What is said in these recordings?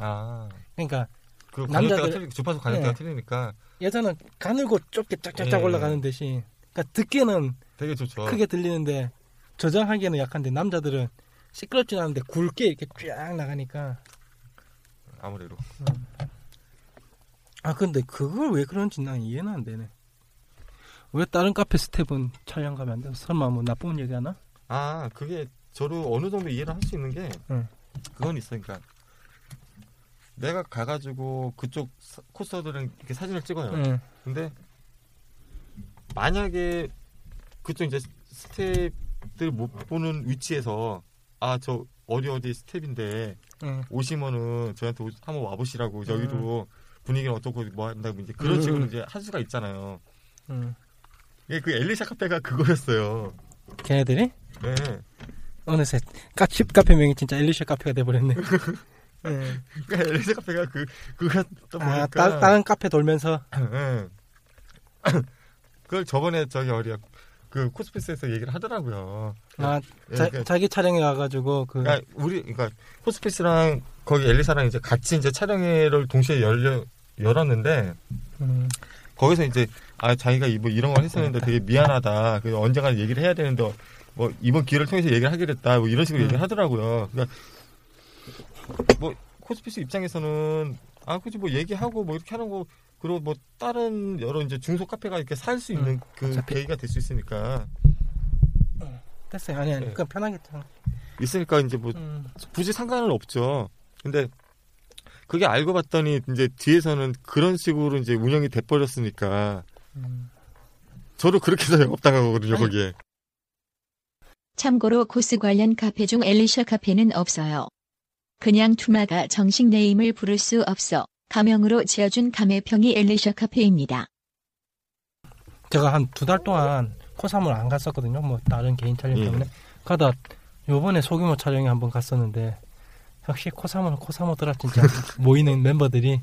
아, 그러니까 그 남자들- 틀리 주파수 가격대가 네. 틀리니까 여자는 가늘고 좁게 쫙쫙쫙 예. 올라가는 대신 그러니까 듣기에는 되게 좋죠. 크게 들리는데 저장하기에는 약한데 남자들은 시끄럽진 않은데 굵게 이렇게 쫙 나가니까 아무래도. 아 근데 그걸 왜 그런지 난 이해는 안 되네. 왜 다른 카페 스텝은 촬영 가면 안 돼? 설마 뭐 나쁜 얘기 하나? 아, 그게 저도 어느 정도 이해를 할 수 있는 게 응. 그건 있으니까 내가 가가지고 그쪽 사- 코스들은 이렇게 사진을 찍어요. 응. 근데 만약에 그쪽 이제 스텝들 못 보는 위치에서 아 저 어디 어디 스텝인데 응. 오시면은 저한테 오- 한번 와보시라고 저희도 분위기는 어떻고 뭐 한다고 이제 그런 음. 식으로 이제 할 수가 있잖아요. 응. 예, 그 엘리샤 카페가 그거였어요. 걔네들이 네. 어느새 카페 명이 진짜 엘리샤 카페가 돼버렸네. 예. 그러니까 엘리샤 카페가 그 그거였다 보니까 아, 따, 다른 카페 돌면서 예. 그걸 저번에 저기 어디야 그 코스피스에서 얘기를 하더라고요. 아, 예, 자, 그- 자기 촬영에 와가지고 그 그러니까 우리 그러니까 코스피스랑 거기 엘리사랑 이제 같이 이제 촬영회를 동시에 열려 열었는데 음, 거기서 이제 아 자기가 이- 뭐 이런 걸 했었는데 되게 미안하다. 그 언젠가 얘기를 해야 되는데 뭐 이번 기회를 통해서 얘기를 하기로 했다. 뭐 이런 식으로 음. 얘기를 하더라고요. 그러니까 뭐 코스피스 입장에서는 아 그지 뭐 얘기하고 뭐 이렇게 하는 거 그리고 뭐 다른 여러 이제 중소 카페가 이렇게 살 수 있는 음, 그 어차피- 계기가 될 수 있으니까 됐어요. 아니 아니 네. 그건 편하겠다. 있으니까 이제 뭐 음, 굳이 상관은 없죠. 근데 그게 알고 봤더니 이제 뒤에서는 그런 식으로 이제 운영이 돼 버렸으니까 음. 저도 그렇게 해서 영업당하거든요 아니, 거기에. 참고로 코스 관련 카페 중 엘리셔 카페는 없어요. 그냥 투마가 정식 네임을 부를 수 없어 가명으로 지어준 가매평이 엘리셔 카페입니다. 제가 한 두 달 동안 코사무를 안 갔었거든요. 뭐 다른 개인 촬영 예. 때문에. 가다 요번에 소규모 촬영에 한번 갔었는데 역시 코사무는 코사무더라 진짜 모이는 멤버들이.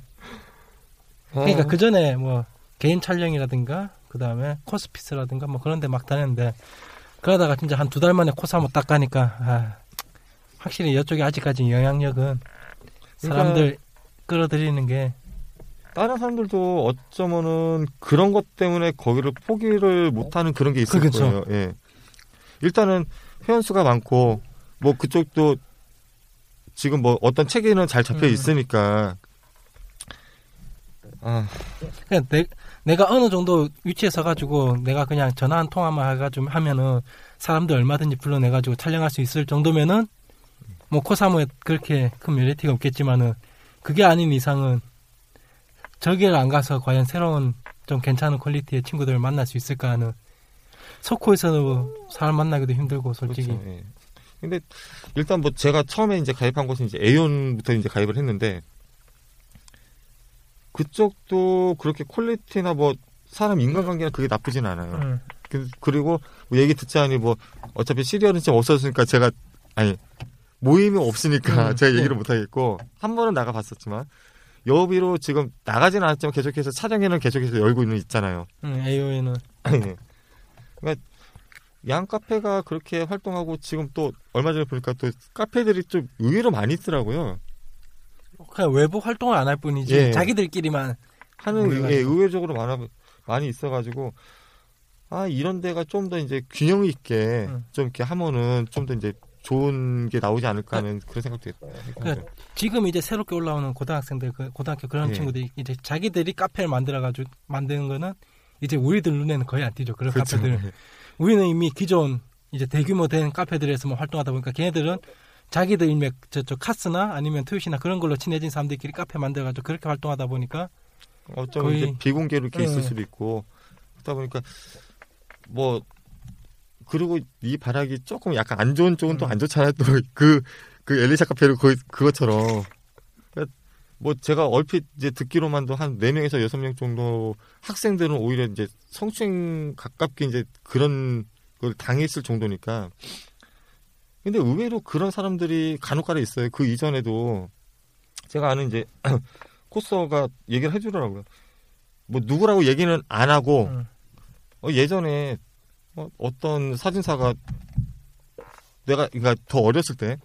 그러니까 어. 그 전에 뭐 개인 촬영이라든가 그 다음에 코스피스라든가 뭐 그런데 막 다녔는데 그러다가 진짜 한 두 달 만에 코사무 딱 가니까 아, 확실히 이쪽에 아직까지 영향력은 사람들 끌어들이는 게 다른 사람들도 어쩌면은 그런 것 때문에 거기를 포기를 못하는 그런 게 있을 그렇죠. 거예요. 예. 일단은 회원 수가 많고 뭐 그쪽도 지금 뭐 어떤 체계는 잘 잡혀 음. 있으니까 아 그냥 내, 내가 어느 정도 위치에 서가지고 내가 그냥 전화 한 통화만 해가지고 하면은 사람들 얼마든지 불러내가지고 촬영할 수 있을 정도면은 뭐 코사무에 그렇게 큰 메리트가 없겠지만은 그게 아닌 이상은 저기를 안 가서 과연 새로운 좀 괜찮은 퀄리티의 친구들을 만날 수 있을까 하는 소코에서는 사람 만나기도 힘들고 솔직히 그렇죠. 예. 근데 일단 뭐 제가 처음에 이제 가입한 곳은 이제 에온부터 이제 가입을 했는데 그쪽도 그렇게 퀄리티나 뭐 사람 인간관계나 그게 나쁘진 않아요. 음. 그- 그리고 뭐 얘기 듣자니 뭐 어차피 시리얼은 지금 없어졌으니까 제가 아니 모임이 없으니까 음, 제가 얘기를 네. 못 하겠고 한 번은 나가 봤었지만 여비로 지금 나가지는 않았지만 계속해서 촬영회는 계속해서 열고 있는 있잖아요. 음, AO에는 그러니까 양 카페가 그렇게 활동하고 지금 또 얼마 전에 보니까 또 카페들이 좀 의외로 많이 있더라고요. 그냥 외부 활동을 안 할 뿐이지 예. 자기들끼리만 하는 모여가지고. 예, 의외적으로 많아 많이 있어가지고 아 이런 데가 좀 더 이제 균형 있게 음. 좀 이렇게 하면은 좀 더 이제 좋은 게 나오지 않을까 하는 그런 생각도 했어요. 그러니까 지금 이제 새롭게 올라오는 고등학생들, 그 고등학교 그런 예. 친구들이 이제 자기들이 카페를 만들어가지고 만드는 거는 이제 우리들 눈에는 거의 안 띄죠. 그런 그렇죠. 카페들. 우리는 이미 기존 이제 대규모 된 카페들에서만 활동하다 보니까 걔네들은 자기들 일맥 저쪽 카스나 아니면 트윗이나 그런 걸로 친해진 사람들끼리 카페 만들어가지고 그렇게 활동하다 보니까 어쩌면 거의- 이제 비공개로 이렇게 있을 네. 수도 있고 그러다 보니까 뭐 그리고 이 발악이 조금 약간 안 좋은 쪽은 또 음. 안 좋잖아요. 또 그 그 엘리샤 카페로 그 그것처럼 그러니까 뭐 제가 얼핏 이제 듣기로만도 한 4명에서 6명 정도 학생들은 오히려 이제 성추행 가깝게 이제 그런 걸 당했을 정도니까 근데 의외로 그런 사람들이 간혹가다 있어요. 그 이전에도 제가 아는 이제 코스가 얘기를 해주더라고요. 뭐 누구라고 얘기는 안 하고 음. 어, 예전에 어, 어떤 사진사가 내가 그러니까 더 어렸을 때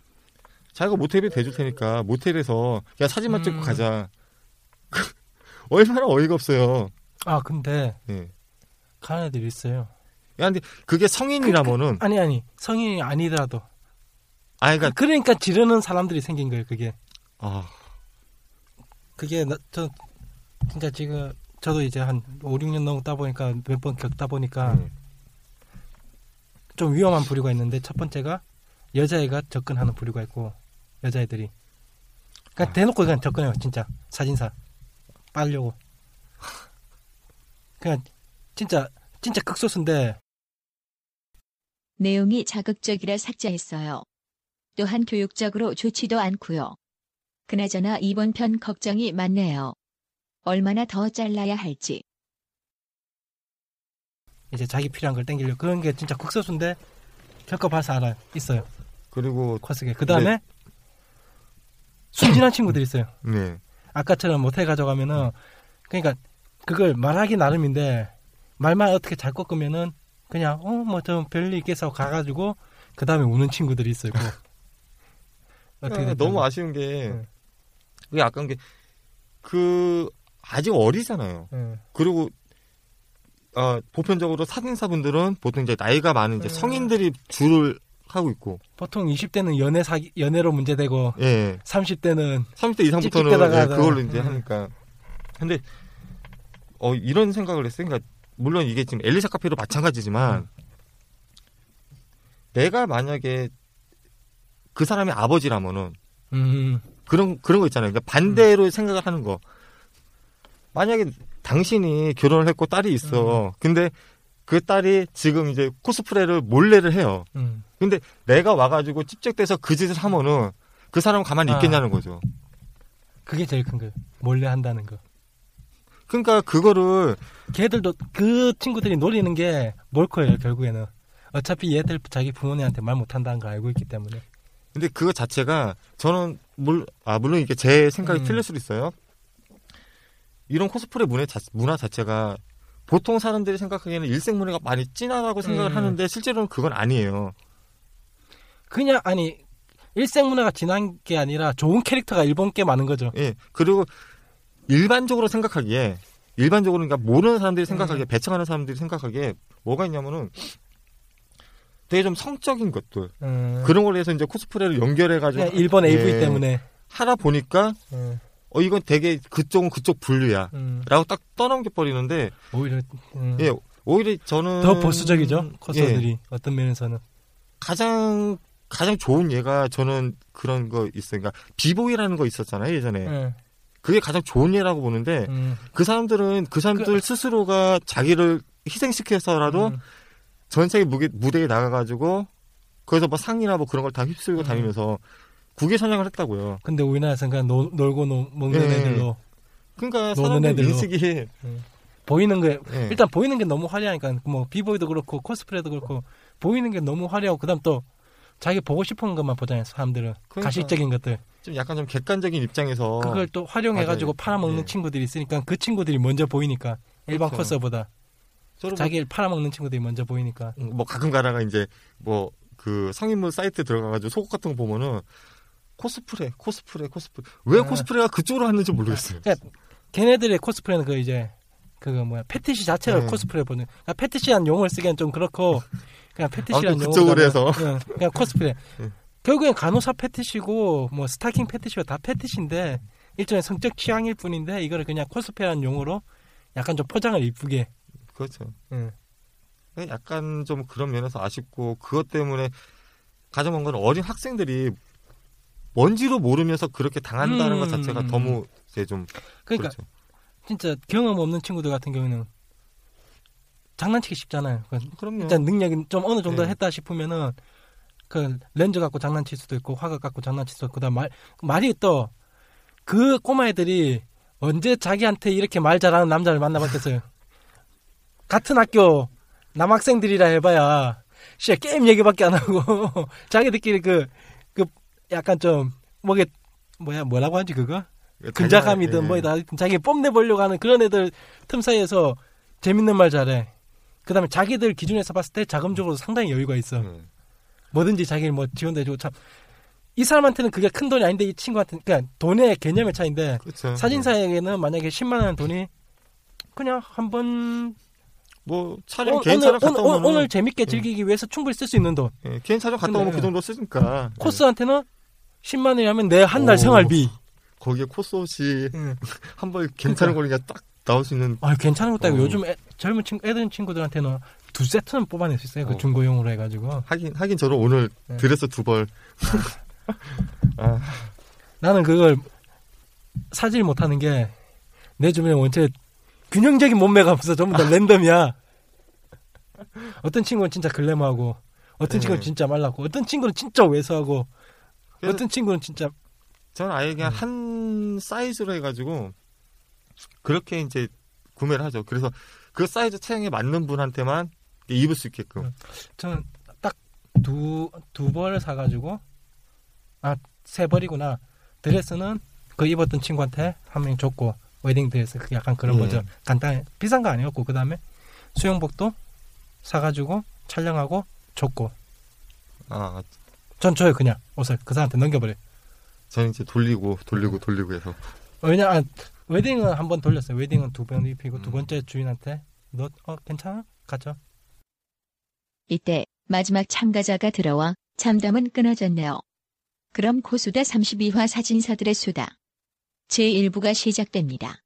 자기가 모텔에 대줄 테니까 모텔에서 그냥 사진만 찍고 음. 가자. 얼마나 어이가 없어요. 아 근데 예. 가는 애들 있어요. 야, 근데 그게 성인이라면은 아니 아니 성인이 아니더라도 아 그러니까 그러니까 지르는 사람들이 생긴 거예요. 그게 아, 그게 나, 저 진짜 지금 저도 이제 한 5, 6년 넘다 보니까 몇 번 겪다 보니까 음. 좀 위험한 부류가 있는데 첫 번째가 여자애가 접근하는 부류가 있고 여자애들이 그러니까 아. 대놓고 그냥 접근해요 진짜 사진사 빨려고 그냥 진짜 진짜 극소수인데 내용이 자극적이라 삭제했어요. 또한 교육적으로 좋지도 않고요. 그나저나 이번 편 걱정이 많네요. 얼마나 더 잘라야 할지. 이제 자기 필요한 걸 땡기려고 그런 게 진짜 극소수인데 겪어봐서 알아요 있어요 그리고 코스게 그 다음에 순진한 친구들이 있어요 네. 아까처럼 모텔 가져가면은 그러니까 그걸 말하기 나름인데 말만 어떻게 잘 꺾으면은 그냥 어 뭐 좀 별일 있겠어 가가지고 그 다음에 우는 친구들이 있어요. 그. 어떻게 아. 너무 아쉬운 게 네. 그게 아까운 게 그 아직 어리잖아요. 예. 그리고 어, 보편적으로 사진사분들은 보통 이제 나이가 많은 이제 음. 성인들이 줄을 하고 있고, 보통 20대는 연애 사기 연애로 문제되고 예, 30대는 30대 이상부터는 예, 그걸로 이제 음. 하니까. 근데 어 이런 생각을 했어요. 그러니까 물론 이게 지금 엘리샤 카페도 마찬가지지만 내가 만약에 그 사람의 아버지라면은 음, 그런 그런 거 있잖아요. 그러니까 반대로 생각을 하는 거. 만약에 당신이 결혼을 했고 딸이 있어. 근데 그 딸이 지금 이제 코스프레를 몰래를 해요. 음. 근데 내가 와가지고 찝쩍대서 그 짓을 하면은 그 사람은 가만히 아. 있겠냐는 거죠. 그게 제일 큰 거예요. 몰래 한다는 거. 그러니까 그거를 걔들도 그 친구들이 노리는 게 몰코예요 결국에는. 어차피 얘들 자기 부모님한테 말 못한다는 걸 알고 있기 때문에. 근데 그거 자체가 저는 물, 아, 물론 이게 제 생각이 음. 틀릴 수도 있어요. 이런 코스프레 문화, 자, 문화 자체가 보통 사람들이 생각하기에는 일생 문화가 많이 진하다고 생각을 음. 하는데 실제로는 그건 아니에요. 그냥 아니 일생 문화가 진한 게 아니라 좋은 캐릭터가 일본 꽤 많은 거죠. 예. 그리고 일반적으로 생각하기에 일반적으로 그러니까 모르는 사람들이 생각하기에 배척하는 사람들이 생각하기에 뭐가 있냐면은 되게 좀 성적인 것들 음, 그런 걸로 해서 이제 코스프레를 연결해 가지고 일본 AV 예. 때문에. 하다 보니까 음, 어 이건 되게 그쪽은 그쪽 분류야. 음, 라고 딱 떠넘겨 버리는데 오히려 음, 예 오히려 저는 더 보수적이죠 예, 코스들이 어떤 면에서는. 가장 가장 좋은 예가 저는 그런 거 있어요. 그러니까 비보이라는 거 있었잖아요 예전에. 음, 그게 가장 좋은 예라고 보는데 음, 그 사람들은 그 사람들 스스로가 자기를 희생시켜서라도 음, 전 세계 무게, 무대에 나가가지고 거기서 뭐 상이나 뭐 그런 걸 다 휩쓸고 음. 다니면서 국위 선양을 했다고요. 근데 우리나라에서는 그냥 노, 놀고 노, 먹는 예. 애들로 그러니까 사람들. 인식이 보이는 게 예. 일단 보이는 게 너무 화려하니까 뭐 비보이도 그렇고 코스프레도 그렇고 보이는 게 너무 화려하고 그다음 또 자기 보고 싶은 것만 보잖아요 사람들은 그러니까. 가식적인 것들 좀 약간 좀 객관적인 입장에서 그걸 또 활용해가지고. 팔아먹는 예. 친구들이 있으니까 그 친구들이 먼저 보이니까 일반 그렇죠. 코스보다 서로 뭐 자기를 팔아먹는 친구들이 먼저 보이니까 음, 뭐 가끔 가다가 이제 뭐 그 성인물 사이트 들어가가지고 속옷 같은 거 보면은 코스프레, 코스프레, 코스프레. 왜 아. 코스프레가 그쪽으로 하는지 모르겠어요. 그러니까 걔네들의 코스프레는 그 이제 그거 뭐야 패티시 자체를 네. 코스프레 보는 그러니까 패티시한 용어를 쓰기엔 좀 그렇고 그냥 패티시란 아무튼 용어 그쪽으로 해서. 그냥 코스프레 네. 결국엔 간호사 패티시고 뭐 스타킹 패티시고 다 패티시인데 일종의 성적 취향일 뿐인데 이거를 그냥 코스프레라는 용어로 약간 좀 포장을 이쁘게 그렇죠. 응. 약간 좀 그런 면에서 아쉽고 그것 때문에 가장 먼건 어린 학생들이 뭔지로 모르면서 그렇게 당한다는 음. 것 자체가 너무 이제 좀 그러니까 그렇죠. 진짜 경험 없는 친구들 같은 경우에는 장난치기 쉽잖아요. 그 그럼요. 일단 능력이 좀 어느 정도 네. 했다 싶으면은 그 렌즈 갖고 장난칠 수도 있고 화각 갖고 장난칠 수도 있고 그다음 말 말이 또 그 꼬마 애들이 언제 자기한테 이렇게 말 잘하는 남자를 만나봤겠어요. 같은 학교 남학생들이라 해봐야 씨 게임 얘기밖에 안 하고 자기들끼리 그그 약간 좀 뭐게 뭐야 뭐라고 하지 그거 근자감이든 예. 뭐이다 하여튼 자기 뽐내 보려고 하는 그런 애들 틈 사이에서 재밌는 말 잘해. 그 다음에 자기들 기준에서 봤을 때 자금적으로 상당히 여유가 있어. 네. 뭐든지 자기를 뭐 지원도 해주고 참. 이 사람한테는 그게 큰 돈이 아닌데 이 친구한테는 그냥 돈의 개념의 차이인데 그렇죠. 사진사에게는 만약에 10만 원 돈이 그냥 한번 뭐 촬영 오- 개인 오늘, 촬영 갔다 오면 오늘 재밌게 즐기기 위해서 충분히 쓸 수 있는 돈. 예, 개인 촬영 갔다 오면 예. 그 정도 쓰니까 예. 코스한테는 10만 원이라면 내 한달 오. 생활비. 거기에 코스 없이 응. 한 번에 괜찮은 거니까 딱 나올 수 있는 아 괜찮은 것도 아니고 어. 요즘 애, 젊은 친구 애들 친구들한테는 두 세트는 뽑아낼 수 있어요. 그 어. 중고용으로 해가지고. 하긴 하긴 저는 오늘 네. 드레스 두 벌. 아, 나는 그걸 사질 못하는 게 내 주변에 원체 균형적인 몸매가 없어 전부 다 랜덤이야. 어떤 친구는 진짜 글래머하고 어떤 네. 친구는 진짜 말랐고 어떤 친구는 진짜 왜소하고 어떤 친구는 진짜 저는 아예 그냥 음. 한 사이즈로 해가지고 그렇게 이제 구매를 하죠. 그래서 그 사이즈 체형에 맞는 분한테만 입을 수 있게끔. 음. 저는 딱 두 두 벌 사가지고 아 세 벌이구나 드레스는 그 입었던 친구한테 한 명 줬고 웨딩 드레스 그 약간 그런 예. 거죠 간단해 비싼 거 아니었고 그 다음에 수영복도 사가지고 촬영하고 줬고 아, 전 줘요 그냥 옷을 그 사람한테 넘겨버려 요 저는 이제 돌리고 돌리고 돌리고 해서 왜냐 아, 웨딩은 한 번 돌렸어요 웨딩은 두 번 입히고 두 음. 번째 주인한테 너 어 괜찮아 가죠 이때 마지막 참가자가 들어와 참담은 끊어졌네요. 그럼 고수다 32화 사진사들의 수다. 제1부가 시작됩니다.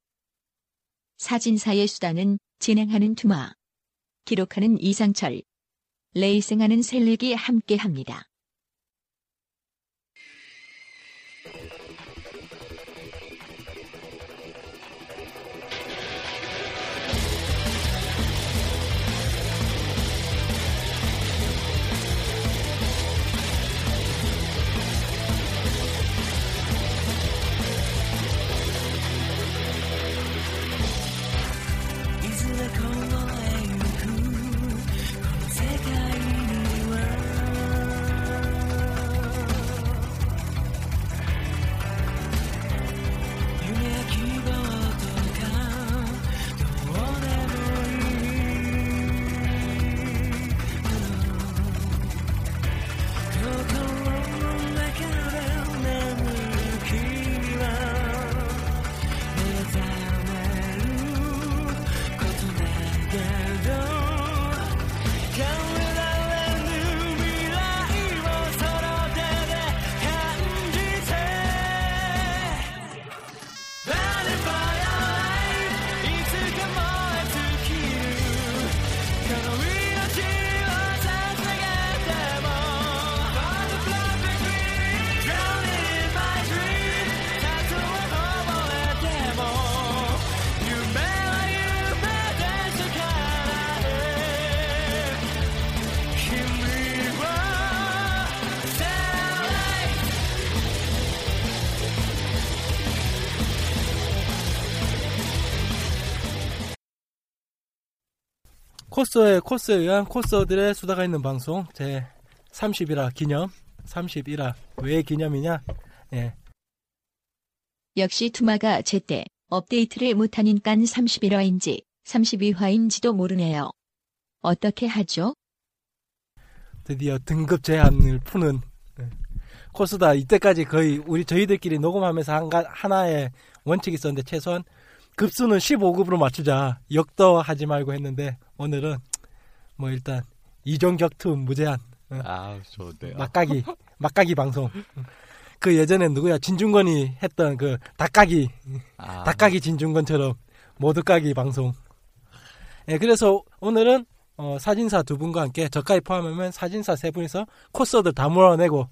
사진사의 수다는 진행하는 투마, 기록하는 이상철, 레이싱하는 셀릭이 함께합니다. 코스에 코스에 의한 코스들의 수다가 있는 방송 제 30이라 기념 31화 왜 기념이냐 예 역시 투마가 제때 업데이트를 못하니까 31화인지 32화인지도 모르네요. 어떻게 하죠? 드디어 등급 제한을 푸는 예. 코스다 이때까지 거의 우리 저희들끼리 녹음하면서 한 가, 하나의 원칙이 있었는데 최소한 급수는 15급으로 맞추자. 역도하지 말고 했는데 오늘은 뭐 일단 이종격투 무제한 아 좋네요. 막가기 막가기 방송. 그 예전에 누구야? 진중권이 했던 그 닭가기 닭가기 진중권처럼 모두 까기 방송. 예 그래서 오늘은 어, 사진사 두 분과 함께 저까지 포함하면 사진사 세 분이서 코스들 다 몰아내고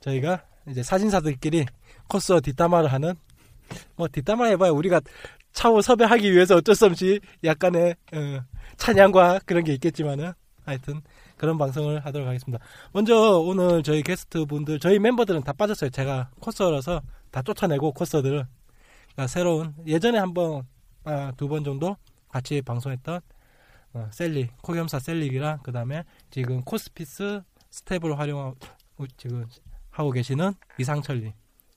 저희가 이제 사진사들끼리 코스 뒷담화를 하는 뭐 뒷담화 해봐야 우리가 차후 섭외하기 위해서 어쩔 수 없이 약간의 어, 찬양과 그런 게 있겠지만은 하여튼 그런 방송을 하도록 하겠습니다. 먼저 오늘 저희 게스트 분들 저희 멤버들은 다 빠졌어요. 제가 코스라서 다 쫓아내고 코스들을 그러니까 새로운 예전에 한번 아, 두번 정도 같이 방송했던 어, 셀리 코겸사 셀릭이랑 그 다음에 지금 코스피스 스텝을 활용하고 지금 하고 계시는 이상철님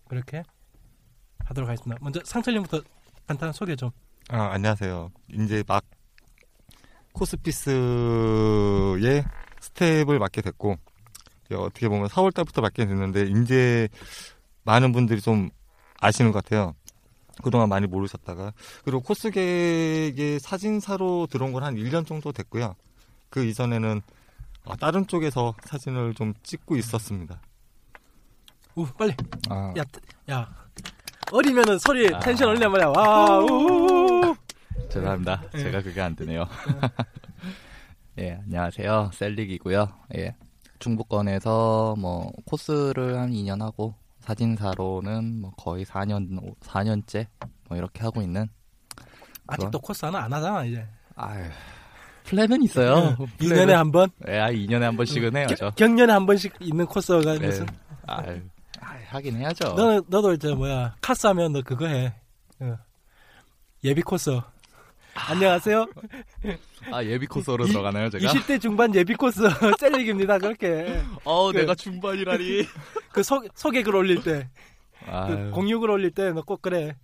그렇게 하도록 하겠습니다. 먼저 상철님부터 간단한 소개 좀. 아, 안녕하세요. 이제 막 코스피스의 스텝을 맡게 됐고 어떻게 보면 4월 달부터 맡게 됐는데 이제 많은 분들이 좀 아시는 것 같아요. 그동안 많이 모르셨다가 그리고 코스계의 사진사로 들어온 건 한 1년 정도 됐고요. 그 이전에는 어, 다른 쪽에서 사진을 좀 찍고 있었습니다. 우 빨리 아, 야, 야 어리면은 소리 아. 텐션 올려 말이야. 와, 우. 죄송합니다. 예. 제가 그게 안 되네요. 예, 안녕하세요. 셀릭이고요. 예. 중부권에서 뭐 코스를 한 2년 하고 사진사로는 뭐 거의 4년 4년째 뭐 이렇게 하고 있는 아직도 코스 하나 안 하잖아 이제. 아유. 플랜은 있어요. 이 2년에 한 번, 예, 아, 2년에 한 번씩은 해요, 저. 경년에 한 번씩 있는 코스가 예. 무슨? 아유. 아유, 하긴 해야죠. 너는 너도 이제 뭐야 카스 하면 너 그거 해. 어. 예비 코스. 안녕하세요. 아, 예비 코스로 이- 들어가나요, 제가? 20대 중반 예비 코스 셀릭입니다. 그렇게 어, 그- 내가 중반이라니. 그 소, 소개글 올릴 때, 그. 공유글 올릴 때 너 꼭 그래.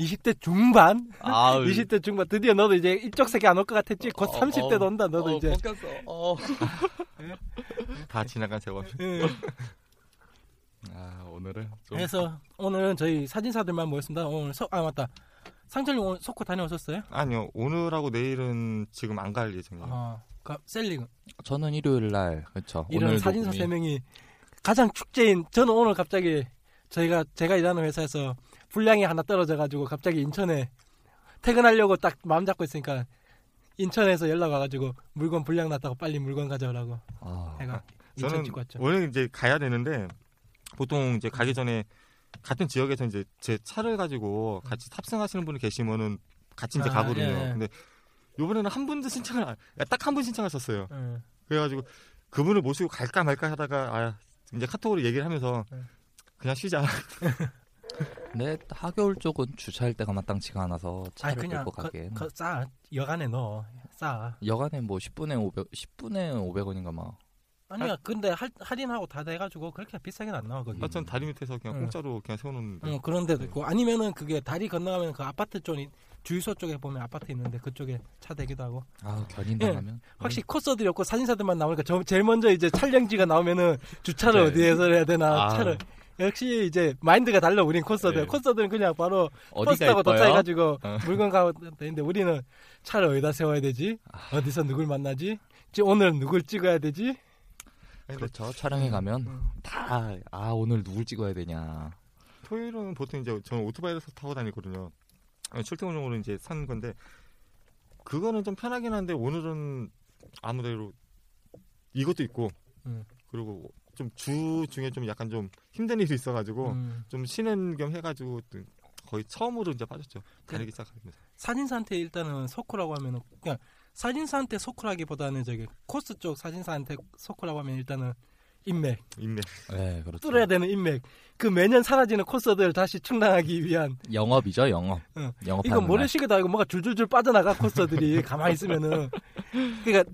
20대 중반, 아유. 20대 중반 드디어 너도 이제 이쪽 세계 안 올 것 같았지. 곧 어, 30대도 어. 온다. 너도 어, 이제. 어. 다 지나간 세월. 응. 아, 오늘은 좀 그래서 오늘은 저희 사진사들만 모였습니다. 오늘 서, 아 맞다. 상철님 오늘 석고 다녀오셨어요? 아니요, 오늘하고 내일은 지금 안 갈 예정이에요. 아, 그 셀링 저는 일요일 날 그렇죠. 이런 오늘 사진사 세 명이 가장 축제인 저는 오늘 갑자기 저희가 제가 일하는 회사에서 분량이 하나 떨어져 가지고 갑자기 인천에 퇴근하려고 딱 마음 잡고 있으니까 인천에서 연락 와가지고 물건 분량 났다고 빨리 물건 가져오라고 아, 해가 인천 저는 찍고 왔죠. 원래 이제 가야 되는데 보통 이제 가기 전에 같은 지역에서 이제 제 차를 가지고 같이 탑승하시는 분이 계시면은 같이 이제 아, 가거든요. 예, 예. 근데 이번에는 한 분도 신청을 딱 한 분 신청하셨어요. 응. 그래가지고 그분을 모시고 갈까 말까 하다가 아 이제 카톡으로 얘기를 하면서 네. 그냥 쉬자. 근데 하겨울 쪽은 주차할 데가 마땅치가 않아서 차를 그냥 끌고 가기엔 그, 싸 여간에 넣어 싸 여간에 뭐 10분에 500 10분에 500원인가 막 아니야 근데 할, 할인하고 다 돼가지고 그렇게 비싸게는 안 나와 거기 하여튼 다리 밑에서 그냥 응. 공짜로 그냥 세워놓는데 응, 그런 데도 있고 아니면은 그게 다리 건너가면 그 아파트 쪽이 주유소 쪽에 보면 아파트 있는데 그쪽에 차 대기도 하고 아 견인 예. 당하면 확실히 코스들이 없고 사진사들만 나오니까 저, 제일 먼저 이제 촬영지가 나오면은 주차를 네. 어디에서 해야 되나 아. 차를 역시 이제 마인드가 달라 우린 코스들 네. 코스들은 그냥 바로 버스 타고? 도착해가지고 어. 물건 가고 되는데 우리는 차를 어디다 세워야 되지 아. 어디서 누굴 만나지 지- 오늘 누굴 찍어야 되지 그렇죠 촬영에 가면 응. 다아 오늘 누굴 찍어야 되냐 토요일은 보통 이제 저는 오토바이를 타고 다니거든요. 출퇴근용으로 이제 산 건데 그거는 좀 편하긴 한데 오늘은 아무래도 이것도 있고 음. 그리고 좀 주 중에 좀 약간 좀 힘든 일이 있어가지고 음. 좀 쉬는 겸 해가지고 거의 처음으로 이제 빠졌죠. 다니기 시작하면서. 사진사한테 일단은 소쿠라고 하면은 그냥 사진사한테 소쿠라기보다는 저기 코스 쪽 사진사한테 소쿠라고 하면 일단은 인맥. 인맥. 네 그렇죠. 뚫어야 되는 인맥. 그 매년 사라지는 코스들 다시 충당하기 위한. 영업이죠 영업. 응. 영업하는 이거 모래시계도 아니고 뭐가 줄줄줄 빠져나가 코스들이 가만히 있으면은. 그러니까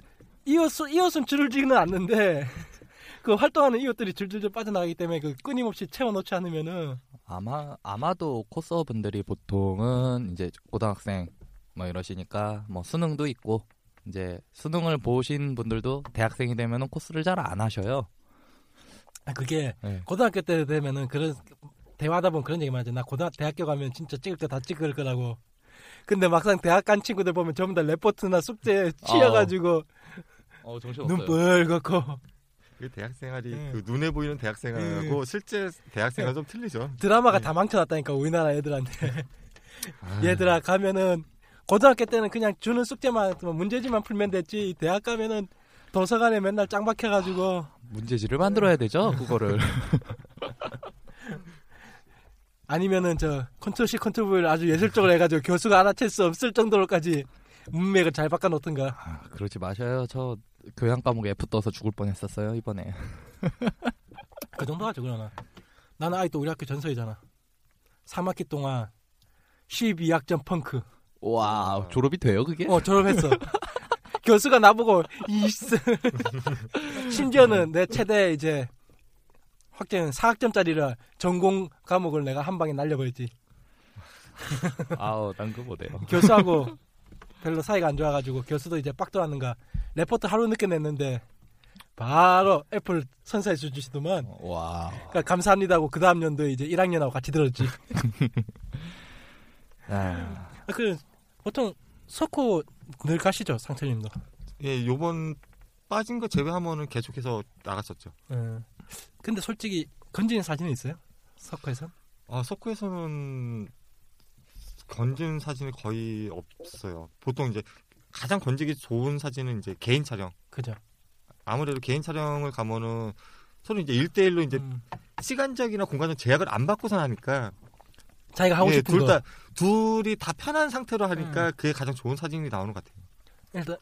이웃 이웃은 줄지는 않는데 그 활동하는 이웃들이 줄줄줄 빠져나가기 때문에 그 끊임없이 채워놓지 않으면은. 아마 아마도 코스어분들이 보통은 이제 고등학생 뭐 이러시니까 뭐 수능도 있고 이제 수능을 보신 분들도 대학생이 되면은 코스를 잘 안 하셔요. 아, 그게 네. 고등학교 때 되면은 그런 대화하다 보면 그런 얘기 많이 하죠. 나 고등 대학교 가면 진짜 찍을 거 다 찍을 거라고. 근데 막상 대학 간 친구들 보면 전부 다 레포트나 숙제 치여가지고 어 정신 눈 뻘겋고 그 대학 생활이 음. 그 눈에 보이는 대학 생활하고 실제 대학 생활 좀 틀리죠. 드라마가 네. 다 망쳐놨다니까 우리나라 애들한테 아, 얘들아 가면은 고등학교 때는 그냥 주는 숙제만 뭐 문제지만 풀면 됐지. 대학 가면은 도서관에 맨날 짱 박혀가지고. 문제지를 만들어야 되죠, 그거를. 아니면은 저 컨트롤 C 컨트롤 V를 아주 예술적으로 해가지고 교수가 알아챌 수 없을 정도로까지 문맥을 잘 바꿔놓던가. 아, 그러지 마셔요. 저 교양 과목에 F 떠서 죽을 뻔했었어요 이번에. 그 정도 하죠 그러나. 나는 아직도 우리 학교 전설이잖아. 3학기 동안 12학점 펑크 와 졸업이 돼요 그게? 어 졸업했어. 교수가 나보고 이스 심지어는 내 최대 이제 확정 4학점짜리라 전공 과목을 내가 한 방에 날려버렸지. 아우 난 그거 못해요. 교수하고 별로 사이가 안 좋아가지고 교수도 이제 빡 돌았는가 레포트 하루 늦게 냈는데 바로 F를 선사해 주시더만. 와. 그러니까 감사합니다 하고 그 다음 연도에 이제 1학년하고 같이 들었지. 아, 아, 그 보통 석호 늘 가시죠 상철님도 예, 요번 빠진 거 제외하면은 계속해서 나갔었죠. 예. 근데 솔직히 건지는 사진이 있어요? 석호에서? 아, 석구에서는 건진 사진이 거의 없어요. 보통 이제 가장 건지기 좋은 사진은 이제 개인 촬영. 그죠 아무래도 개인 촬영을 가면은 서로 이제 1대1로 이제 음. 시간적이나 시간적이나 공간적 제약을 안 받고서 하니까 자기가 하고 예, 싶은 둘거다 둘이 다 편한 상태로 하니까 음. 그게 가장 좋은 사진이 나오는 것 같아요. 일단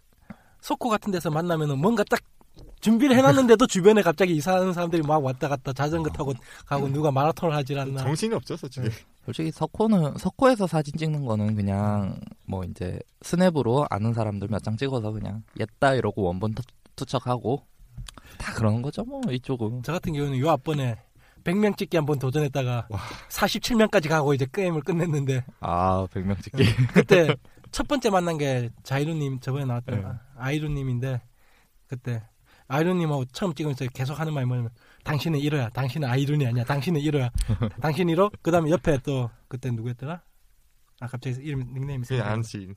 서코 같은 데서 만나면은 뭔가 딱 준비를 해놨는데도 주변에 갑자기 이사하는 사람들이 막 왔다 갔다 자전거 타고 가고 누가 마라톤을 하질 않나 정신이 없죠, 솔직히. 네. 솔직히 서코는 서코에서 사진 찍는 거는 그냥 뭐 이제 스냅으로 아는 사람들 몇 장 찍어서 그냥 옛다 이러고 원본 투- 투척하고 다 그러는 거죠 뭐 이쪽은. 저 같은 경우는 요 앞번에 100명 찍기 한번 도전했다가 47명까지 가고 이제 게임을 끝냈는데 아 100명 찍기. 그때 첫 번째 만난 게 자이루님 저번에 나왔던 네. 아이루님인데 그때 아이루님하고 처음 찍으면서 계속 하는 말이 뭐냐면 당신은 1호야 당신은 아이룬이 아니야 당신은 1호야 당신 1호 그 다음에 옆에 또 그때 누구였더라 아 갑자기 이름 닉네임이 예, 생각이 아는 안 지인.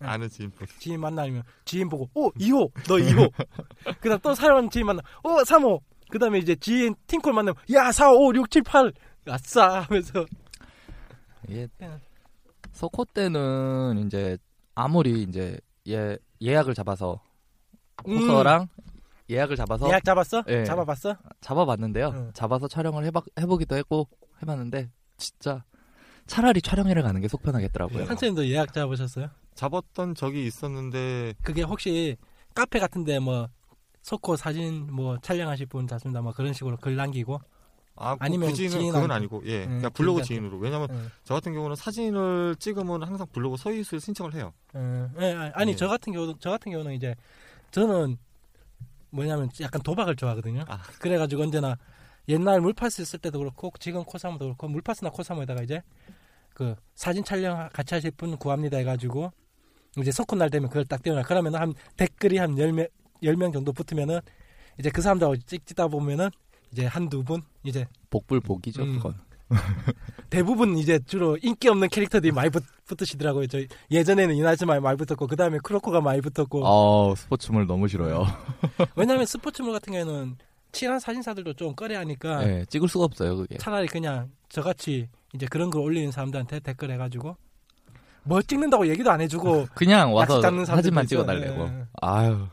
네. 아는 지인 분. 지인 만나면 지인 보고 오 2호 너 2호 그 다음 또 새로운 지인 만나 오 3호 그 다음에 이제 지인 팀콜 만나면 야 4, 5, 6, 7, 8 아싸 하면서 네. 석호 때는 이제 아무리 이제 예 예약을 잡아서 호서랑 예약을 잡아서 음. 예약 잡았어? 예. 잡아봤어? 잡아봤는데요. 응. 잡아서 촬영을 해봐, 해보기도 했고 해봤는데 진짜 차라리 촬영회를 가는 게 속편하겠더라고요. 상처님도 예약 잡으셨어요? 잡았던 적이 있었는데 그게 혹시 카페 같은데 뭐 소코 사진 뭐 촬영하실 분 잡습니다 뭐 그런 식으로 글 남기고 아, 그 아니면 굳이는. 그건 아니고 예, 음, 그냥 블로그. 지인으로. 왜냐면 예. 저 같은 경우는 사진을 찍으면 항상 블로그 서비스를 신청을 해요. 예, 예, 아니 예. 저 같은 경우도 저 같은 경우는 이제 저는 뭐냐면 약간 도박을 좋아하거든요. 아. 그래가지고 언제나 옛날 물파스 쓸 때도 그렇고 지금 코사모도 그렇고 물파스나 코사모에다가 이제 그 사진 촬영 같이 하실 분 구합니다 해가지고 이제 석훈 날 되면 그걸 딱 띄워놔. 그러면 한 댓글이 한 10명, 10명 정도 붙으면은 이제 그 사람들하고 찍, 찍다 보면은 이제 한두 분 이제 복불 복이죠 음. 그건. 대부분 이제 주로 인기 없는 캐릭터들이 많이 붙, 붙으시더라고요. 저 예전에는 이나즈마 많이 붙었고 그 다음에 크로코가 많이 붙었고 어 스포츠물 너무 싫어요. 왜냐하면 스포츠물 같은 경우에는 친한 사진사들도 좀 꺼려하니까 예, 찍을 수가 없어요 그게. 차라리 그냥 저같이 이제 그런 걸 올리는 사람들한테 댓글 해가지고 뭐 찍는다고 얘기도 안 해주고 그냥 와서 사진만 있어. 찍어달래고. 예. 아유.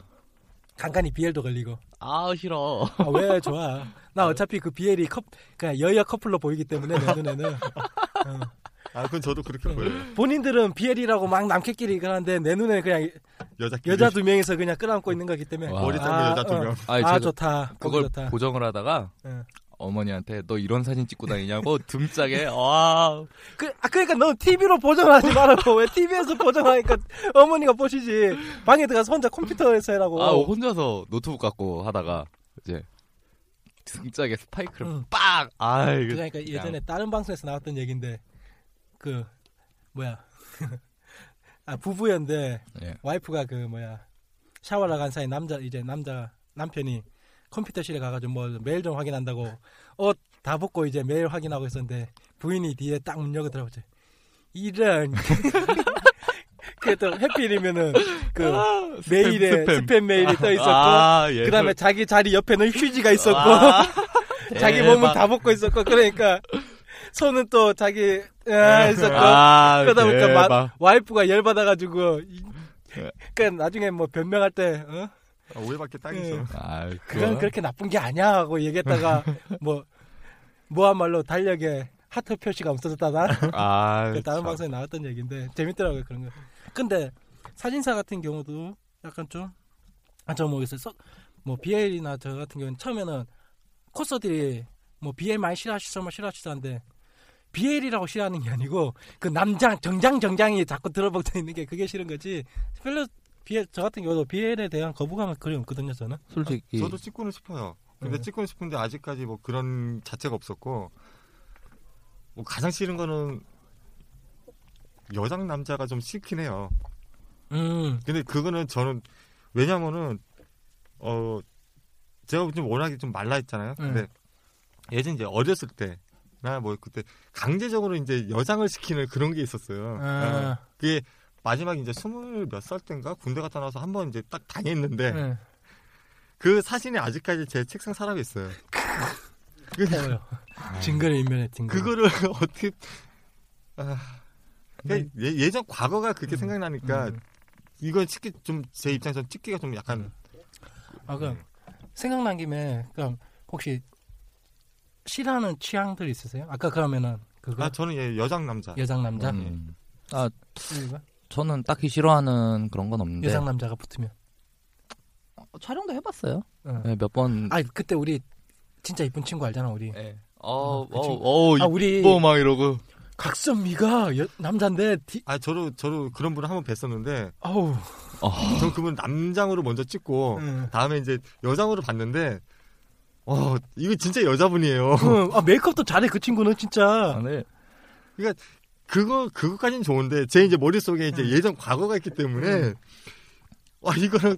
간간히 비엘도 걸리고 아 싫어. 아, 왜 좋아 나 어차피 그 비엘이 컵 그냥 여여 커플로 보이기 때문에 내 눈에는 어. 아, 그건 저도 그렇게 보여요. 본인들은 비엘이라고 막 남캐끼리 그러는데 내 눈에는 그냥 여자끼리. 여자 두 명이서 그냥 끌어안고 있는 거기 때문에 와. 머리 짧은 아, 여자 두 어. 명. 아니, 아 제가 좋다 그걸 좋다 보정을 하다가 예. 어머니한테 너 이런 사진 찍고 다니냐고 등짝에 와 그, 아, 그러니까 너 TV로 보정하지 말라고. 왜 TV에서 보정하니까 어머니가 보시지. 방에 들어가서 혼자 컴퓨터에서 해라고. 아, 혼자서 노트북 갖고 하다가 이제 등짝에 스파이크를 응. 빡! 아, 이거 그러니까 예전에 다른 방송에서 나왔던 얘기인데, 그, 뭐야. 아, 부부였는데, 예. 와이프가 그, 뭐야. 샤워를 간 사이 남자, 이제 남자, 남편이 컴퓨터실에 가가지고 뭐 메일 좀 확인한다고 옷 다 벗고 이제 메일 확인하고 있었는데, 부인이 뒤에 딱 문 열고 들어오지. 이런. 그래도 해필이면은, 그, 메일에 스팸, 메일이 떠 있었고, 아, 예. 그 다음에 자기 자리 옆에는 휴지가 있었고, 아, 자기 대박. 몸은 다 벗고 있었고, 그러니까, 손은 또 자기 예, 있었고. 아, 그러다 보니까 마-. 와이프가 열 받아가지고. 이- 그러니까 나중에 뭐 변명할 때, 어? 아, 오해받기 딱이죠. 예. 아, 그건 그거- 그렇게 나쁜 게 아니야 하고 얘기했다가 뭐 뭐야말로 달력에 하트 표시가 없어졌다나 아, 그 다른 참. 방송에 나왔던 얘기인데 재밌더라고요 그런 거. 근데 사진사 같은 경우도 약간 좀 아, 저 모르겠어요. 서- 뭐 BL이나 저 같은 경우는 처음에는 코스들이 뭐 BL 많이 싫어하시죠, 뭐 싫어하시죠 하는데 BL이라고 싫어하는 게 아니고 그 남장 정장 정장이 자꾸 들어박혀 있는 게 그게 싫은 거지. 별로 BL 저 같은 경우도 BL에 대한 거부감은 그리 없거든요, 저는. 솔직히 저도 찍고는 싶어요. 근데 네. 찍고는 싶은데 아직까지 뭐 그런 자체가 없었고 뭐 가장 싫은 거는 여장 남자가 좀 싫긴 해요. 음. 근데 그거는 저는 왜냐면은 어 제가 좀 워낙에 좀 말라 했잖아요. 근데 예전 이제 어렸을 때 나 뭐 그때 강제적으로 이제 여장을 시키는 그런 게 있었어요. 아. 어, 그게 마지막 이제 스물 몇 살 때인가 군대 갔다 나와서 한 번 이제 딱 당했는데 네. 그 사진이 아직까지 제 책상 사람에 있어요. 그, 태워요. 징그레 인면에 징그레. 그거를 어떻게 아, 그러니까 예, 예전 과거가 그렇게 생각나니까 음. 이건 찍기 좀 제 입장에서 찍기가 좀 약간 아 그럼 생각난 김에 그럼 혹시 싫어하는 취향들 있으세요? 아까 그러면은 그거 아 저는 예, 여장 남자 여장 남자 음. 아, 이거? 저는 딱히 싫어하는 그런 건 없는데 여장 남자가 붙으면 어, 촬영도 해봤어요. 응. 네, 몇 번. 아 그때 우리 진짜 이쁜 친구 알잖아 우리 네. 어, 어, 그 어. 어, 아 우리 이뻐 막 이러고. 각선미가 여, 남자인데 디, 아 저도 저도 그런 분을 한 번 뵀었는데 아우 어, 전 그분 남장으로 먼저 찍고 응. 다음에 이제 여장으로 봤는데 어 이거 진짜 여자분이에요. 응. 아 메이크업도 잘해 그 친구는 진짜 아, 네. 그 거 그거까지는 좋은데 제 이제 머릿속에 이제 응. 예전 과거가 있기 때문에 와 이거는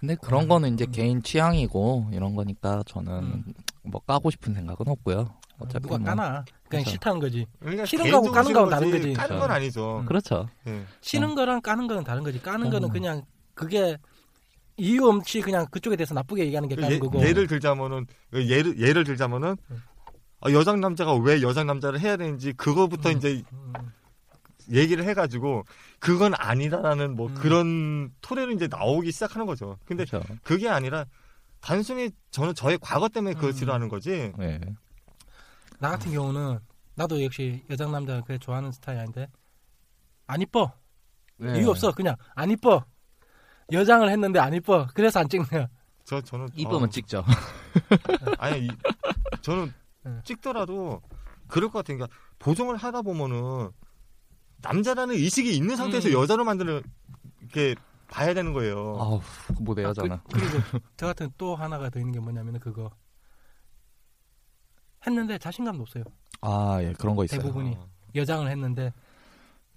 근데 그런 거는 이제 개인 취향이고 이런 거니까 저는 음. 뭐 까고 싶은 생각은 없고요. 어차피 누가 뭐. 까나 그냥 그렇죠. 싫다는 거지 그러니까 싫은 거하고 까는 거하고 다른 거지. 까는 건. 아니죠. 음. 그렇죠. 예. 싫은 거랑 까는 거는 다른 거지 까는 음. 거는 그냥 그게 이유 없이 그냥 그쪽에 대해서 나쁘게 얘기하는 게 까는 예, 거고 예를 들자면은 예를 예를 들자면은 음. 아, 여장 남자가 왜 여장 남자를 해야 되는지 그거부터 음. 이제 음. 얘기를 해가지고 그건 아니다라는 뭐 음. 그런 토대로 이제 나오기 시작하는 거죠. 근데 그렇죠. 그게 아니라 단순히 저는 저의 과거 때문에 그걸 음. 싫어하는 거지. 네. 나 같은 경우는 나도 역시 여장 남자 그래 좋아하는 스타일 아닌데 안 이뻐 네. 이유 없어 그냥 안 이뻐 여장을 했는데 안 이뻐 그래서 안 거야 저 저는 이쁘면 어, 찍죠. 아니 이- 저는 네. 찍더라도 그럴 것 같으니까 보정을 하다 보면은 남자라는 의식이 있는 상태에서 음. 여자로 만드는 이렇게 봐야 되는 거예요. 아우, 못 해야잖아. 그, 리고저 같은 또 하나가 더 있는 게 뭐냐면 그거 했는데 자신감도 없어요 아, 예, 그런 거 있어요. 대부분이 어. 여장을 했는데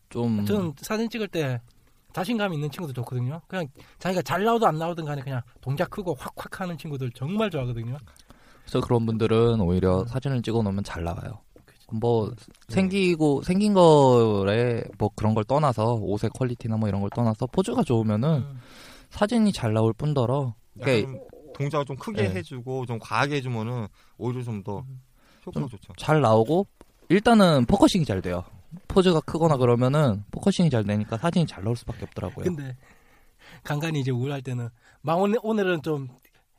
좀 저는 사진 찍을 때 자신감 있는 친구들 좋거든요 그냥 자기가 잘 나오든 안 나오든 간에 그냥 동작 크고 확확 하는 친구들 정말 좋아하거든요 그래서 그런 분들은 오히려 음. 사진을 찍어 놓으면 잘 나와요. 뭐 생기고 생긴 거에 뭐 그런 걸 떠나서 옷의 quality나 뭐 이런 걸 떠나서 포즈가 좋으면은 음. 사진이 잘 나올 뿐더러 그러니까 동작을 좀 크게 네. 해주고 좀 과하게 해주면은 오히려 좀더 음. 효과가 좀 좋죠. 잘 나오고 일단은 focusing이 잘 돼요. 포즈가 크거나 그러면은 focusing이 잘 되니까 사진이 잘 나올 수밖에 없더라고요. 근데 간간히 이제 우울할 때는 망원 오늘은 좀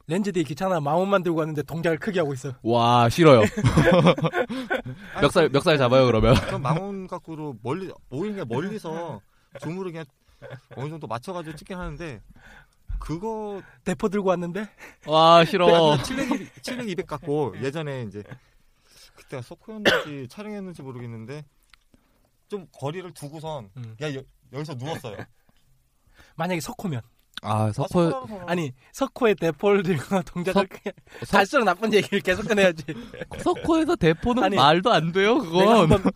렌즈 뒤 귀찮아 망원만 들고 왔는데 동작을 크게 하고 있어. 와 싫어요. 멱살 멱살 잡아요 그러면. 전 망원 각도로 멀리 오히려 그냥 멀리서 줌으로 그냥 어느 정도 맞춰가지고 찍긴 하는데 그거 대포 들고 왔는데 와 싫어. 700, 700, 200 갖고 예전에 이제 그때가 소코였는지 촬영했는지 모르겠는데 좀 거리를 두고선 음. 야 여, 여기서 누웠어요. 만약에 석호면 아 아, 석호 석호라서. 아니 석호에 대포를 들고 동작을 석- 크게 석- 갈수록 나쁜 얘기를 계속 꺼내야지. 석호에서 대포는 아니, 말도 안 돼요 내가 그건. 한번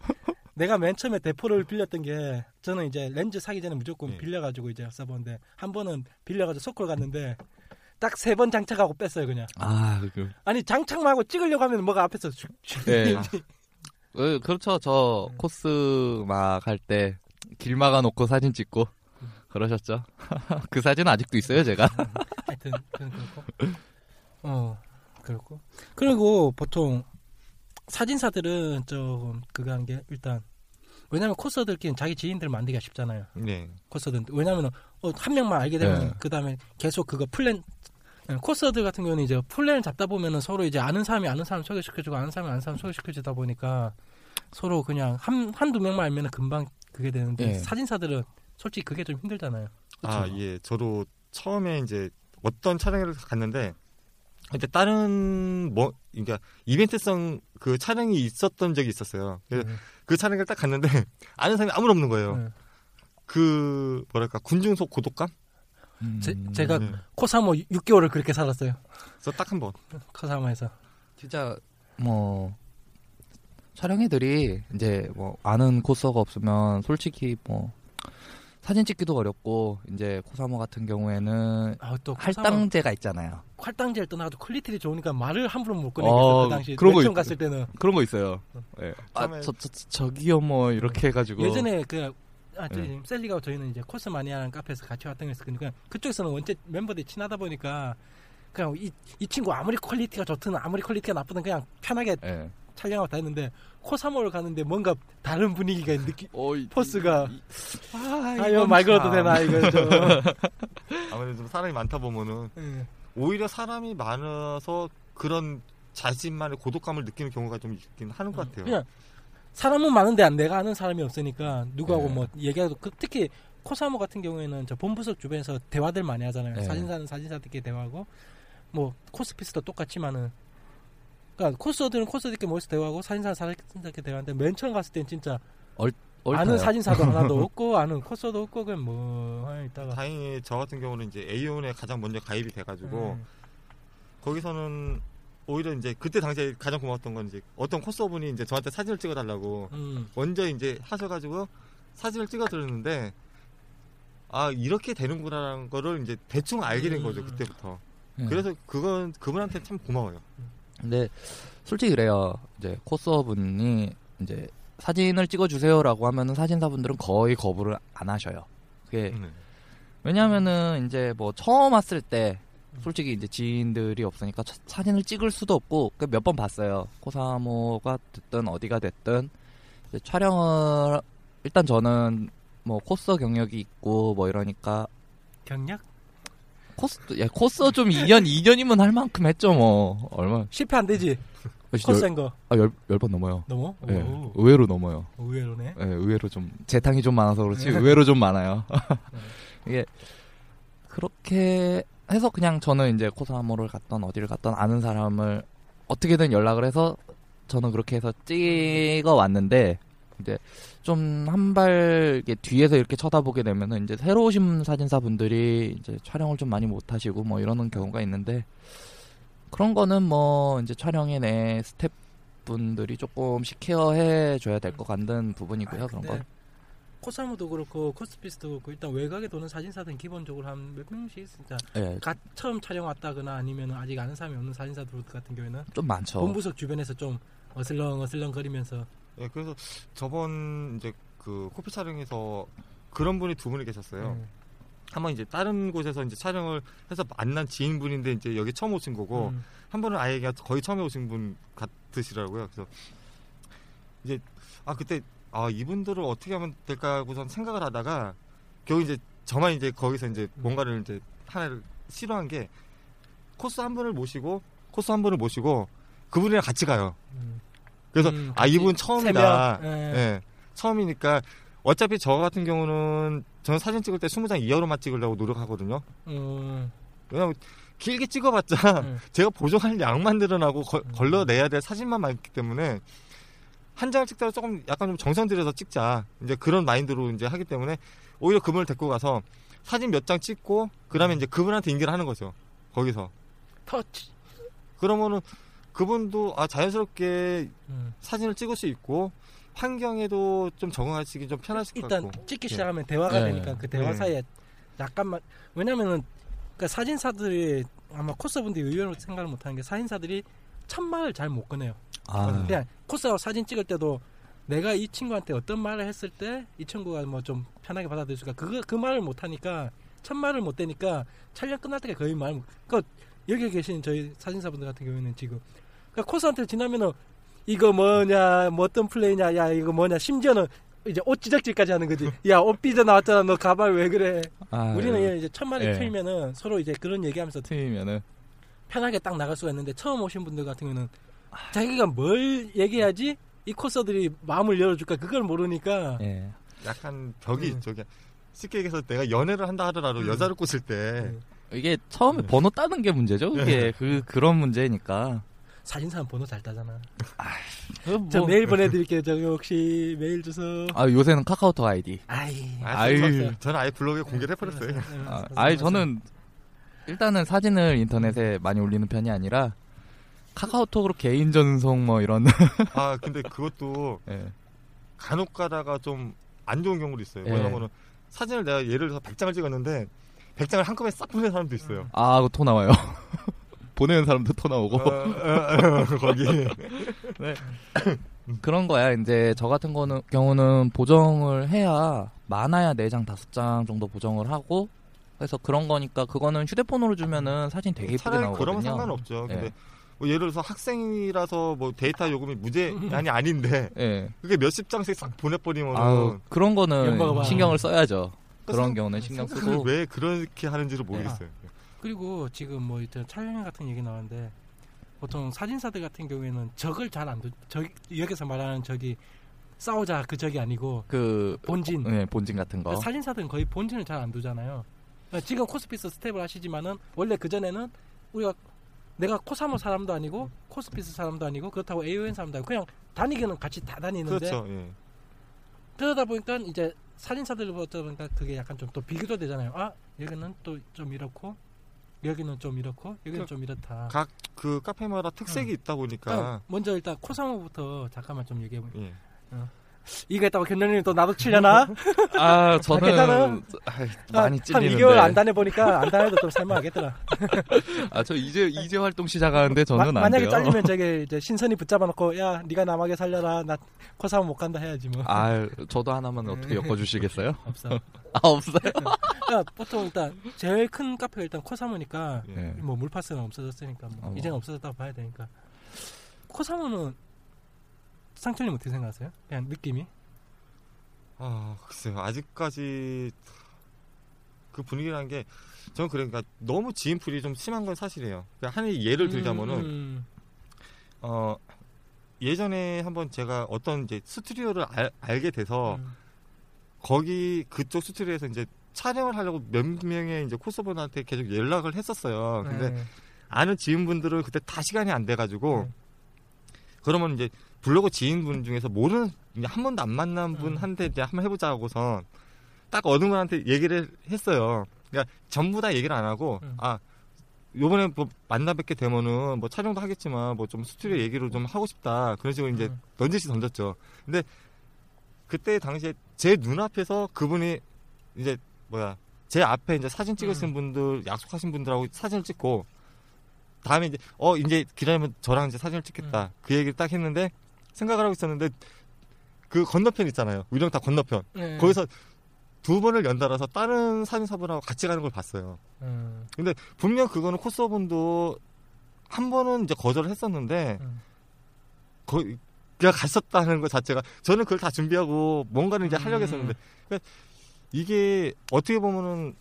내가 맨 처음에 대포를 빌렸던 게 저는 이제 렌즈 사기 전에 무조건 네. 빌려가지고 이제 써보는데 한 번은 빌려가지고 석호를 갔는데 딱 세 번 장착하고 뺐어요 그냥. 아 그, 아니 장착 말고 찍으려고 하면 뭐가 앞에서 슉, 슉. 네. 어, 그렇죠. 저 코스 막 할 때 길 막아 놓고 사진 찍고 그러셨죠. 그 사진 아직도 있어요 제가. 하여튼 그렇고 어 그렇고 그리고 보통 사진사들은 좀 그거 한게 일단 왜냐면 코스들끼리는 자기 지인들 만들기가 쉽잖아요. 네. 코스들 왜냐면 어, 한 명만 알게 되면 네. 그 다음에 계속 그거 플랜 예, 코스들 같은 경우는 이제 플랜을 잡다 보면은 서로 이제 아는 사람이 아는 사람 소개시켜주고 아는 사람이 아는 사람 소개시켜주다 보니까 서로 그냥 한 한두 명만 알면은 금방 그게 되는데 예. 사진사들은 솔직히 그게 좀 힘들잖아요. 아, 예. 저도 처음에 이제 어떤 촬영을 갔는데 근데 다른 뭐 그러니까 이벤트성 그 촬영이 있었던 적이 있었어요. 그래서 음. 그 촬영을 딱 갔는데 아는 사람이 아무도 없는 거예요. 음. 그 뭐랄까 군중속 고독감? 제, 음, 제가 네. 코사모 6개월을 그렇게 살았어요. 그래서 딱 한 번. 코사모에서. 진짜 뭐 촬영애들이 이제 뭐 아는 코스가 없으면 솔직히 뭐 사진 찍기도 어렵고 이제 코사모 같은 경우에는 아, 또 코사모 할당제가 있잖아요. 활당제를 떠나도 quality를 좋으니까 말을 함부로 못 꺼내겠어 어, 그 당시 그런 거 처음 있- 갔을 때는 그런 거 있어요. 예. 아, 처음에- 저, 저, 저기요 뭐 이렇게 해가지고 예전에 그 아, 저희 네. 셀리가 저희는 이제 코스 마니아라는 카페에서 같이 했으니까 그쪽에서는 원체 멤버들이 친하다 보니까 그냥 이, 이 친구 아무리 quality가 좋든 아무리 quality가 나쁘든 그냥 편하게 예. 촬영하고 다 했는데 코사모를 가는데 뭔가 다른 분위기가 느끼 어, 이- force가 이- 아, 아 이거 말 걸어도 참. 되나 이거 좀 아무래도 좀 사람이 많다 보면은 예. 오히려 사람이 많아서 그런 자신만의 고독감을 느끼는 경우가 좀 있긴 하는 것 같아요. 그냥 사람은 많은데 안- 내가 아는 사람이 없으니까 누구하고 네. 뭐 얘기해도 그 특히 코사모 같은 경우에는 저 본부석 주변에서 대화들 많이 하잖아요. 네. 사진사는 사진사들끼리 대화하고 뭐 코스피스도 똑같지만은 그러니까 코스들은 코스들끼리 모여서 대화하고 사진사는 사진사들끼리 대화하는데 맨 처음 갔을 땐 진짜 옳다요. 아는 사진사도 하나도 없고 아는 코스도 없고 그냥 뭐 있다가 다행히 저 같은 경우는 이제 A온에 가장 먼저 가입이 돼가지고 음. 거기서는 오히려 이제 그때 당시에 가장 고마웠던 건 이제 어떤 코스분이 이제 저한테 사진을 찍어달라고 음. 먼저 이제 하셔가지고 사진을 찍어드렸는데 아 이렇게 되는구나라는 거를 이제 대충 알게 된 거죠 음. 그때부터. 예. 그래서 그건 그분한테 참 고마워요. 근데 솔직히 그래요. 이제 코스어분이 이제 사진을 찍어주세요라고 하면은 사진사분들은 거의 거부를 안 하셔요. 그게 네. 왜냐하면은 이제 뭐 처음 왔을 때 솔직히 이제 지인들이 없으니까 차- 사진을 찍을 수도 없고 그몇번 봤어요. 코사모가 됐든 어디가 됐든 촬영을 일단 저는 뭐 코스 경력이 있고 뭐 이러니까 경력 코스 야 코스 좀 2년 2년이면 할 만큼 했죠 뭐 얼마 실패 안 되지 코스인 거 아열열번 넘어요. 넘어 예, 오, 의외로 넘어요. 의외로네 예, 의외로 좀 재탕이 좀 많아서 그렇지 네. 의외로 좀 많아요. 이게 그렇게 해서 그냥 저는 이제 코사모를 갔던 어디를 갔던 아는 사람을 어떻게든 연락을 해서 저는 그렇게 해서 찍어 왔는데 이제 좀한 발 뒤에서 이렇게 쳐다보게 되면은 이제 새로 오신 사진사 분들이 이제 촬영을 좀 많이 못 하시고 뭐 이러는 경우가 있는데 그런 거는 뭐 이제 촬영에 내 스텝 분들이 조금씩 케어해 줘야 될 것 같은 부분이고요. 아, 그런 건. 코사모도 그렇고 코스피스도 그렇고 일단 외곽에 도는 사진사들은 기본적으로 한 몇 명씩 있으니까 예, 가, 처음 촬영 왔다거나 아니면 아직 아는 사람이 없는 사진사들 같은 경우에는 좀 많죠. 본부석 주변에서 좀 어슬렁 어슬렁 거리면서 예, 그래서 저번 이제 그 코피 촬영에서 그런 분이 두 분이 계셨어요. 음. 한번 이제 다른 곳에서 이제 촬영을 해서 만난 지인분인데 이제 여기 처음 오신 거고 음. 한 분은 아예 그냥 거의 처음에 오신 분 같으시더라고요. 그래서 이제 아 그때 아 이분들을 어떻게 하면 될까 하고선 생각을 하다가 겨우 이제 저만 이제 거기서 이제 뭔가를 이제 하나를 싫어한 게 코스 한 분을 모시고 코스 한 분을 모시고 그분이랑 같이 가요. 음. 그래서 음, 아 이분 처음이다. 예. 예. 처음이니까 어차피 저 같은 경우는 저는 사진 찍을 때 20장 이하로만 찍으려고 노력하거든요. 음. 왜냐면 길게 찍어봤자 음. 제가 보정할 양만 늘어나고 거- 음. 걸러내야 될 사진만 많기 때문에 한 장을 찍다가 조금 약간 좀 정성 들여서 찍자 이제 그런 마인드로 이제 하기 때문에 오히려 그분을 데리고 가서 사진 몇 장 찍고 그다음에 이제 그분한테 인계를 하는 거죠 거기서 터치. 그러면은 그분도 아 자연스럽게 음. 사진을 찍을 수 있고 환경에도 좀 적응하시기 좀 편하실 것 일단 같고 찍기 예. 시작하면 대화가 네. 되니까 그 대화 네. 사이에 약간만 왜냐면은 그러니까 사진사들이 아마 코스분들이 의외로 생각을 못하는 게 사진사들이 첫 말을 잘 못 꺼내요. 아, 그냥 코스하고 사진 찍을 때도 내가 이 친구한테 어떤 말을 했을 때 이 친구가 뭐 좀 편하게 받아들일 수가 그거 그 말을 못 하니까 첫 말을 못 대니까 촬영 끝날 때가 거의 말. 못- 그러니까 여기 계신 저희 사진사분들 같은 경우에는 지금 그러니까 코스한테 지나면은 이거 뭐냐 뭐 어떤 플레이냐 야 이거 뭐냐 심지어는 이제 옷 지적질까지 하는 거지 야 옷 삐져 나왔잖아 너 가발 왜 그래 아, 우리는 이제 첫 마디 예. 틀면은 서로 이제 그런 얘기하면서 팀이면은 편하게 딱 나갈 수가 있는데 처음 오신 분들 같은 경우는 자기가 뭘 얘기해야지 이 코스들이 마음을 열어줄까 그걸 모르니까 예. 약간 벽이 음. 저기 쉽게 얘기해서 내가 연애를 한다 하더라도 음. 여자를 꼬실 때 음. 이게 처음에 네. 번호 따는 게 문제죠. 그게 그 그런 문제니까. 사진사는 번호 잘 따잖아 그 뭐- 저 메일 보내드릴게요 저 혹시 메일 주소 아 요새는 카카오톡 아이디. 아이 아, 아유. 저는, 저는 아예 블로그에 공개를 해버렸어요. 아, 아니 저는 일단은 사진을 인터넷에 많이 올리는 편이 아니라 카카오톡으로 개인 전송 뭐 이런. 아 근데 그것도 예. 간혹 가다가 좀 안 좋은 경우도 있어요. 예. 왜냐면은 사진을 내가 예를 들어서 100장을 찍었는데 100장을 한꺼번에 싹 보내는 사람도 있어요. 아, 그거 토 나와요. 보내는 사람도 토 나오고. 어, 어, 어, 거기 그런 거야. 이제 저 같은 거는 경우는 보정을 해야 많아야 4장, 5장 정도 보정을 하고 그래서 그런 거니까 그거는 휴대폰으로 주면은 사진 되게 예쁘게 차라리 나오거든요. 그러면 상관없죠. 근데 예. 뭐 예를 들어서 학생이라서 뭐 데이터 요금이 무제한이 아닌데 예. 그게 몇십 장씩 싹 보내버리면 아우, 그런 거는. 신경을 써야죠. 그런 생- 경우는 신경 쓰고. 왜 그렇게 하는지를 모르겠어요. 그리고 지금 뭐 이제 촬영 같은 얘기 나왔는데 보통 사진사들 같은 경우에는 적을 잘안 두. 저 여기서 말하는 저기 싸우자 그 적이 아니고 그 본진. 예, 본진 같은 거. 그 사진사들은 거의 본진을 잘 안 두잖아요. 그러니까 지금 코스피스 스텝을 하시지만은 원래 그 전에는 우리가 내가 코사모 사람도 아니고 코스피스 사람도 아니고 그렇다고 AON 사람도 아니고 그냥 다니기는 같이 다 다니는데 그렇죠. 예. 그러다 보니까 이제 사진사들보다 보니까 그게 약간 좀 또 비교도 되잖아요. 아 여기는 또 좀 이렇고 여기는 좀 이렇고 여기는 그- 좀 이렇다. 각 그 카페마다 특색이 있다 보니까 아, 먼저 일단 코사모부터 잠깐만 좀 얘기해 보. 예. 이거 했다고 견련님 또 나도 치려나? 아, 저는? 아이, 많이 한 찔리는데. 2개월 안 다녀 보니까 안 다녀도 좀 살만하겠더라. 아, 저 이제 이제 활동 시작하는데 저는 마- 안 만약에. 잘리면 저게 이제 신선이 붙잡아 놓고 야 네가 남하게 살려라 나 코사모 못 간다 해야지 뭐. 아, 저도 하나만 어떻게 엮어 주시겠어요? 없어. 아, 없어요. 야, 보통 일단 제일 큰 카페가 일단 코사모니까 예. 예. 뭐 물파스는 없어졌으니까 뭐 어. 이제는 없어졌다고 봐야 되니까 코사모는 상철님 어떻게 생각하세요? 그냥 느낌이? 아, 글쎄요. 아직까지 그 분위기라는 게 저는 그러니까 너무 지인풀이 좀 심한 건 사실이에요. 그러니까 한 예를 들자면은 음, 어 예전에 한번 제가 어떤 이제 스튜디오를 알, 알게 돼서 음, 거기 그쪽 스튜디오에서 이제 촬영을 하려고 몇 명의 이제 코스분한테 계속 연락을 했었어요. 근데 네. 아는 지인분들은 그때 다 시간이 안 돼가지고 네. 그러면 이제 블로그 지인분 중에서 모르는 한 번도 안 만난 음. 분한테 이제 한번 해보자고선 딱 어느 분한테 얘기를 했어요. 그러니까 전부 다 얘기를 안 하고 음. 아 요번에 뭐 만나 뵙게 되면은 뭐 촬영도 하겠지만 뭐 좀 스튜디오 얘기를 좀 하고 싶다 그런 식으로 이제 음. 넌지시 던졌죠. 근데 그때 당시에 제 눈앞에서 그분이 이제 뭐야 제 앞에 이제 사진 찍으신 음. 분들 약속하신 분들하고 사진을 찍고 다음에 이제 어 이제 기다리면 저랑 이제 사진을 찍겠다 음. 그 얘기를 딱 했는데 생각을 하고 있었는데 그 건너편 있잖아요 위령탑 건너편 네. 거기서 두 번을 연달아서 다른 사진사분하고 같이 가는 걸 봤어요. 음, 분명 그거는 코스분도 한 번은 이제 거절을 했었는데 음. 거의 그냥 갔었다는 것 자체가 저는 그걸 다 준비하고 뭔가를 이제 하려고 음. 했었는데 그러니까 이게 어떻게 보면은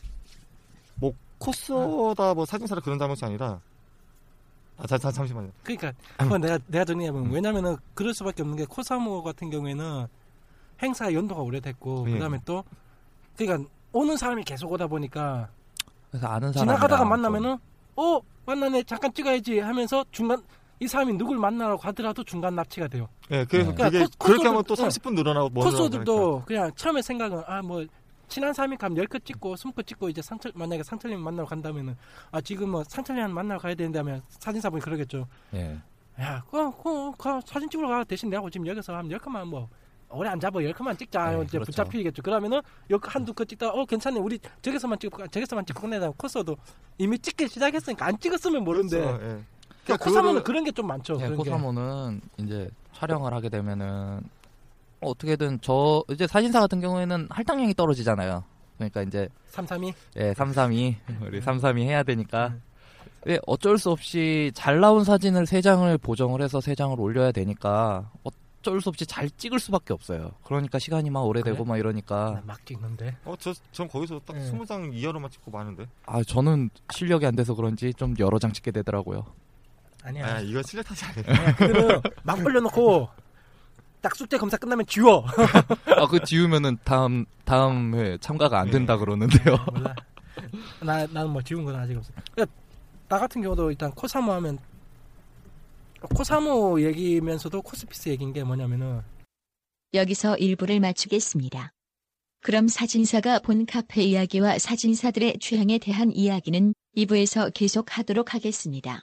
뭐 코스다 뭐 사진사라 그런 잘못이 아니라 아 자, 자, 잠시만요. 그러니까 그건 내가 내가 음. 정리해보면 왜냐면은 그럴 수밖에 없는 게 코사모 같은 경우에는 행사 연도가 오래됐고 예. 그다음에 또 그러니까 오는 사람이 계속 오다 보니까 그래서 아는 사람 지나가다가 만나면은 어 만나네 잠깐 찍어야지 하면서 중간 이 사람이 누굴 만나러 가더라도 중간 납치가 돼요. 예, 그래서 네. 그게 그러니까 코- 그렇게 하면 또 코스도- 30분 늘어나고 뭐 코스들도 그냥 처음에 생각은 아 뭐 친한 사람이 가면 10컷 찍고 20컷 찍고 이제 상철 만약에 상철님 만나러 간다면은 아 지금 뭐 상철님 만나러 가야 되는데 하면 사진사분이 그러겠죠. 예. 야, 그, 그, 그 사진 찍으러 가. 대신 내가 지금 여기서 한 10컷만 뭐, 오래 안 잡아. 10컷만 찍자. 네, 이제 그렇죠. 붙잡히겠죠. 그러면은, 여기 한두 컷 찍다가, 어, 괜찮네. 우리 저기서만 찍고, 저기서만 찍고 끝내다 코스도 이미 찍기 시작했으니까 안 찍었으면 모르는데. 그렇죠, 예. 그러니까 그러니까 코사모는 그런 게 좀 많죠. 예. 코사모는 이제 촬영을 하게 되면은 어떻게든 저 이제 사진사 같은 경우에는 할당량이 떨어지잖아요. 그러니까 이제 332? 예, 332 우리 332 해야 되니까 왜 어쩔 수 없이 잘 나온 사진을 세 장을 보정을 해서 세 장을 올려야 되니까 어쩔 수 없이 잘 찍을 수밖에 없어요. 그러니까 시간이 막 오래되고 그래? 막 이러니까 나막 찍는데. 어, 저, 전 거기서 딱 네. 20장 이하로만 찍고 마는데. 아 저는 실력이 안 돼서 그런지 좀 여러 장 찍게 되더라고요. 아니야. 아, 이거 실력 탓이. 아니야. 그거는 막 올려놓고 딱 숙제 검사 끝나면 지워. 아 그 지우면은 다음 다음 회 참가가 안 된다 그러는데요. 몰라. 나 나는 뭐 지운 건 아직 없어. 그러니까 나 같은 경우도 일단 코사모 하면 코사모 얘기면서도 코스피스 얘기인 게 뭐냐면은 여기서 일부를 마치겠습니다. 그럼 사진사가 본 카페 이야기와 사진사들의 취향에 대한 이야기는 2부에서 계속 하도록 하겠습니다.